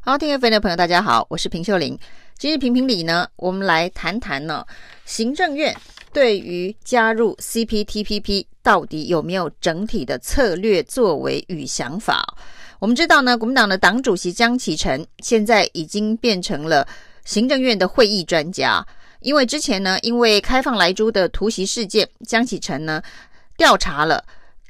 好，听 FM 的朋友，大家好，我是平秀玲。今日评评理呢，我们来谈谈呢，行政院对于加入 CPTPP 到底有没有整体的策略作为与想法？我们知道呢，国民党的党主席江启臣现在已经变成了行政院的会议专家，因为之前呢，因为开放莱猪的突袭事件，江启臣呢调查了。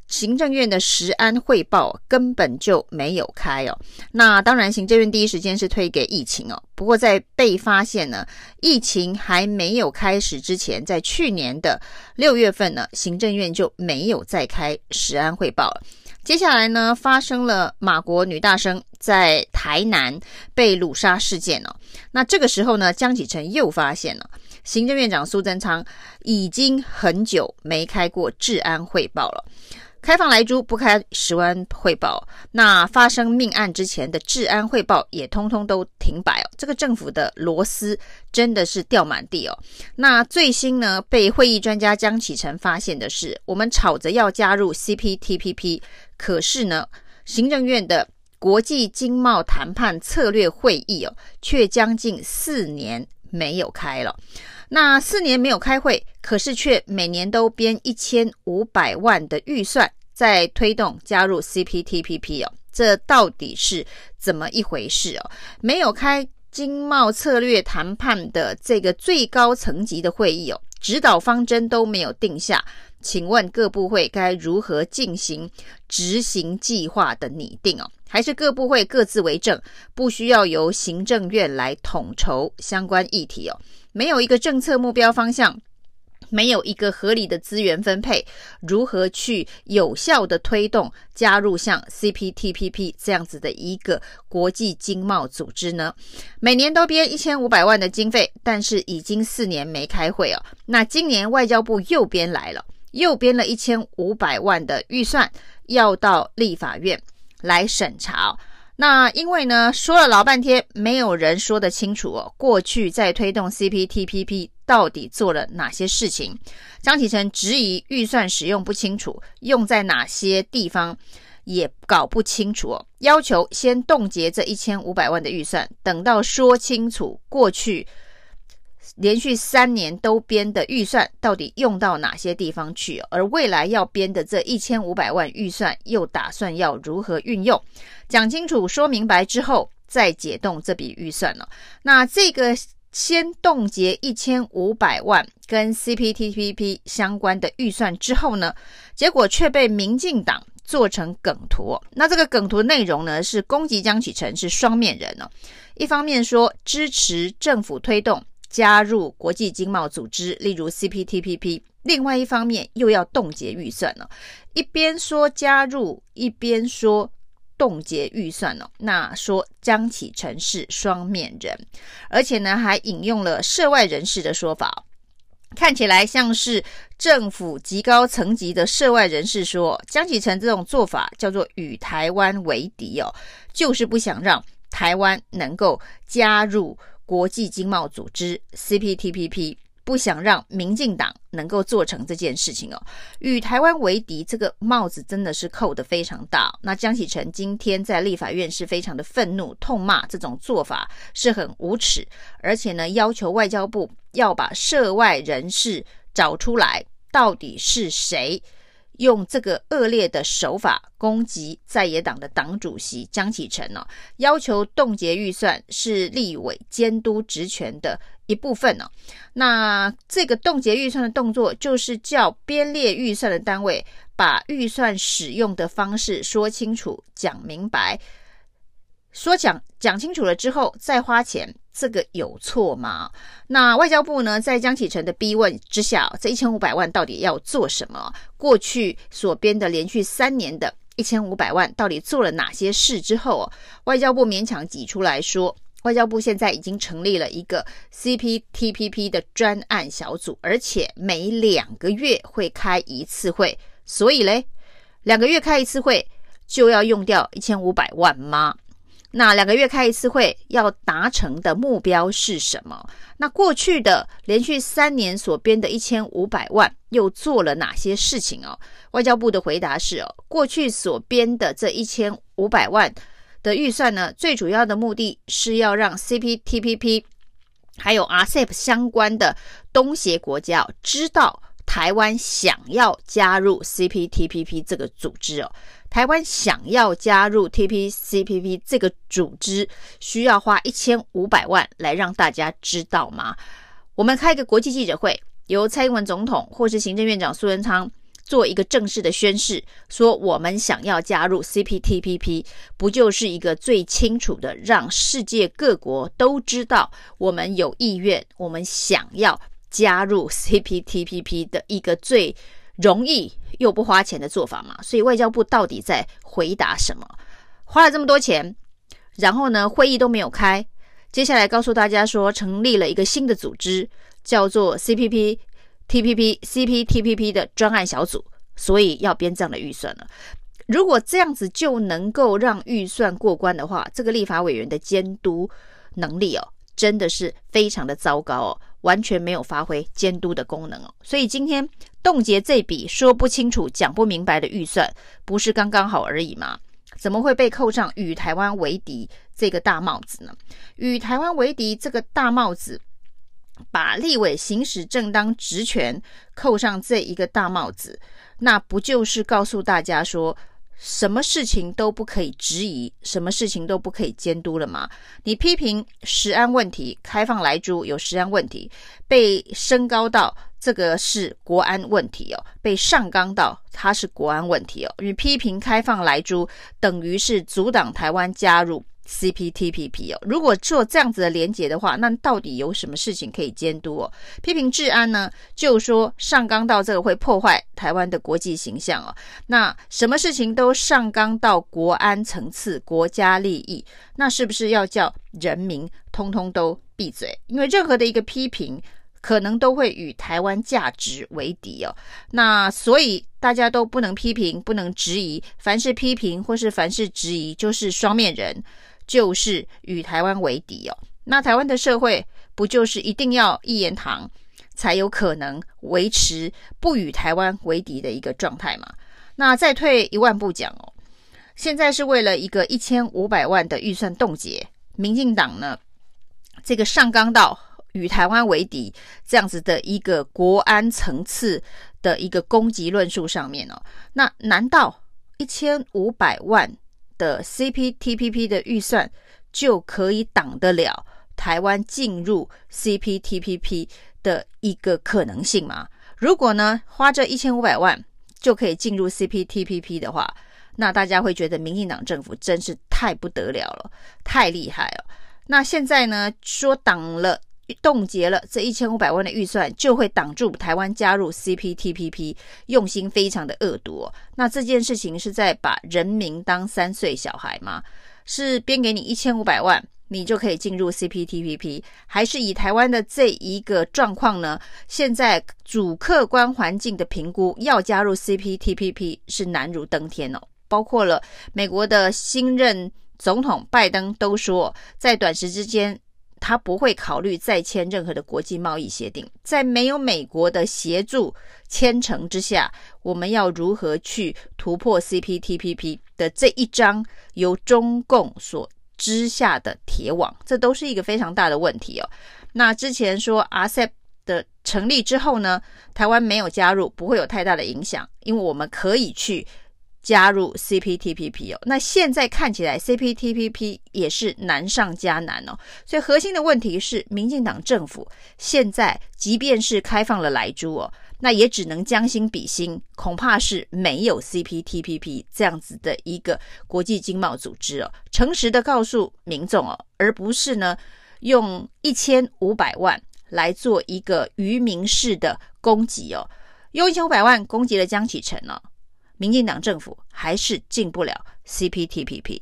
行政院的食安汇报根本就没有开哦，那当然，行政院第一时间是推给疫情哦。不过在被发现呢，疫情还没有开始之前，在去年的六月份呢，行政院就没有再开食安汇报了。接下来呢，发生了马国女大生在台南被掳杀事件哦。那这个时候呢，江启臣又发现了行政院长苏贞昌已经很久没开过治安汇报了。开放莱猪不开食安汇报，那发生命案之前的治安汇报也通通都停摆哦。这个政府的螺丝真的是掉满地哦。那最新呢，被会议专家江启臣发现的是，我们吵着要加入 CPTPP，可是呢，行政院的国际经贸谈判策略会议哦，却将近四年没有开了。那四年没有开会，可是却每年都编一千五百万的预算在推动加入 CPTPP 哦，这到底是怎么一回事哦？没有开经贸策略谈判的这个最高层级的会议哦，指导方针都没有定下，请问各部会该如何进行执行计划的拟定哦？还是各部会各自为政，不需要由行政院来统筹相关议题哦？没有一个政策目标方向，没有一个合理的资源分配，如何去有效的推动加入像 CPTPP 这样子的一个国际经贸组织呢？每年都编一千五百万的经费，但是已经四年没开会哦。那今年外交部又编来了，又编了一千五百万的预算，要到立法院来审查哦。那因为呢，说了老半天，没有人说得清楚哦。过去在推动 CPTPP 到底做了哪些事情？张启成质疑预算使用不清楚，用在哪些地方也搞不清楚哦。要求先冻结这一千五百万的预算，等到说清楚过去。连续三年都编的预算到底用到哪些地方去？而未来要编的这一千五百万预算又打算要如何运用？讲清楚、说明白之后再解冻这笔预算了。那这个先冻结一千五百万跟 CPTPP 相关的预算之后呢，结果却被民进党做成梗图。那这个梗图内容呢，是攻击江启臣是双面人哦。一方面说支持政府推动。加入国际经贸组织，例如 CPTPP，另外一方面又要冻结预算了。一边说加入，一边说冻结预算哦。那说江启臣是双面人，而且呢还引用了涉外人士的说法，看起来像是政府极高层级的涉外人士说，江启臣这种做法叫做与台湾为敌哦，就是不想让台湾能够加入。国际经贸组织 CPTPP 不想让民进党能够做成这件事情哦，与台湾为敌，这个帽子真的是扣得非常大。那江启臣今天在立法院是非常的愤怒，痛骂这种做法是很无耻，而且呢要求外交部要把涉外人士找出来，到底是谁。用这个恶劣的手法攻击在野党的党主席江启臣呢、哦？要求冻结预算是立委监督职权的一部分呢、哦？那这个冻结预算的动作，就是叫编列预算的单位把预算使用的方式说清楚、讲明白。说讲讲清楚了之后再花钱，这个有错吗？那外交部呢，在江启臣的逼问之下，这一千五百万到底要做什么？过去所编的连续三年的一千五百万到底做了哪些事？之后，外交部勉强挤出来说，外交部现在已经成立了一个 CPTPP 的专案小组，而且每两个月会开一次会。所以嘞，两个月开一次会就要用掉一千五百万吗？那两个月开一次会，要达成的目标是什么？那过去的连续三年所编的一千五百万又做了哪些事情哦？外交部的回答是哦，过去所编的这一千五百万的预算呢，最主要的目的是要让 CPTPP 还有 RCEP 相关的东协国家知道台湾想要加入 CPTPP 这个组织哦。台湾想要加入 TPCPP 这个组织，需要花一千五百万来让大家知道吗？我们开一个国际记者会，由蔡英文总统或是行政院长苏贞昌做一个正式的宣誓，说我们想要加入 CPTPP，不就是一个最清楚的让世界各国都知道我们有意愿，我们想要加入 CPTPP 的一个最容易又不花钱的做法嘛？所以外交部到底在回答什么？花了这么多钱，然后呢，会议都没有开。接下来告诉大家说，成立了一个新的组织，叫做 CPP TPP CPTPP 的专案小组，所以要编这样的预算了。如果这样子就能够让预算过关的话，这个立法委员的监督能力哦，真的是非常的糟糕哦。完全没有发挥监督的功能哦，所以今天冻结这笔说不清楚、讲不明白的预算，不是刚刚好而已吗？怎么会被扣上与台湾为敌这个大帽子呢？与台湾为敌这个大帽子，把立委行使正当职权扣上这一个大帽子，那不就是告诉大家说，什么事情都不可以质疑，什么事情都不可以监督了吗？你批评食安问题，开放莱猪有食安问题，被升高到这个是国安问题哦，被上纲到它是国安问题哦。你批评开放莱猪，等于是阻挡台湾加入。CPTPP 哦，如果做这样子的连结的话，那到底有什么事情可以监督哦？批评治安呢，就说上纲到这个会破坏台湾的国际形象哦。那什么事情都上纲到国安层次、国家利益，那是不是要叫人民通通都闭嘴？因为任何的一个批评，可能都会与台湾价值为敌哦。那所以大家都不能批评，不能质疑，凡是批评或是凡是质疑，就是双面人。就是与台湾为敌哦，那台湾的社会不就是一定要一言堂，才有可能维持不与台湾为敌的一个状态吗？那再退一万步讲哦，现在是为了一个一千五百万的预算冻结，民进党呢这个上纲到与台湾为敌这样子的一个国安层次的一个攻击论述上面哦，那难道一千五百万？的 CPTPP 的预算就可以挡得了台湾进入 CPTPP 的一个可能性吗？如果呢，花这一千五百万就可以进入 CPTPP 的话，那大家会觉得民进党政府真是太不得了了，太厉害了。那现在呢，说挡了。冻结了这一千五百万的预算，就会挡住台湾加入 CPTPP，用心非常的恶毒。那这件事情是在把人民当三岁小孩吗？是编给你一千五百万，你就可以进入 CPTPP，还是以台湾的这一个状况呢？现在主客观环境的评估，要加入 CPTPP 是难如登天哦。包括了美国的新任总统拜登都说，在短时之间。他不会考虑再签任何的国际贸易协定，在没有美国的协助签成之下，我们要如何去突破 CPTPP 的这一张由中共所织下的铁网？这都是一个非常大的问题哦。那之前说 RCEP 的成立之后呢，台湾没有加入，不会有太大的影响，因为我们可以去。加入 CPTPP 哦，那现在看起来 CPTPP 也是难上加难哦，所以核心的问题是，民进党政府现在即便是开放了莱猪哦，那也只能将心比心，恐怕是没有 CPTPP 这样子的一个国际经贸组织哦，诚实的告诉民众哦，而不是呢用一千五百万来做一个愚民式的攻击哦，用一千五百万攻击了江启臣哦。民进党政府还是进不了 CPTPP。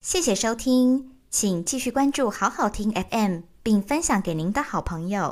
谢谢收听，请继续关注好好听 FM，并分享给您的好朋友。